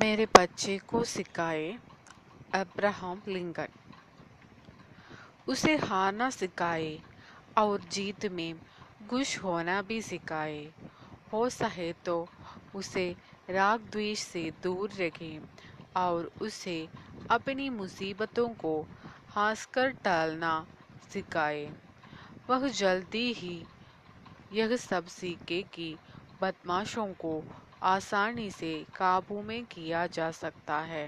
मेरे बच्चे को सिखाए अब्राहम लिंकन। उसे हारना सिखाए और जीत में खुश होना भी सिखाए। हो सके तो उसे राग द्वेष से दूर रखें और उसे अपनी मुसीबतों को हंसकर टालना सिखाए। वह जल्दी ही यह सब सीखे कि बदमाशों को आसानी से काबू में किया जा सकता है।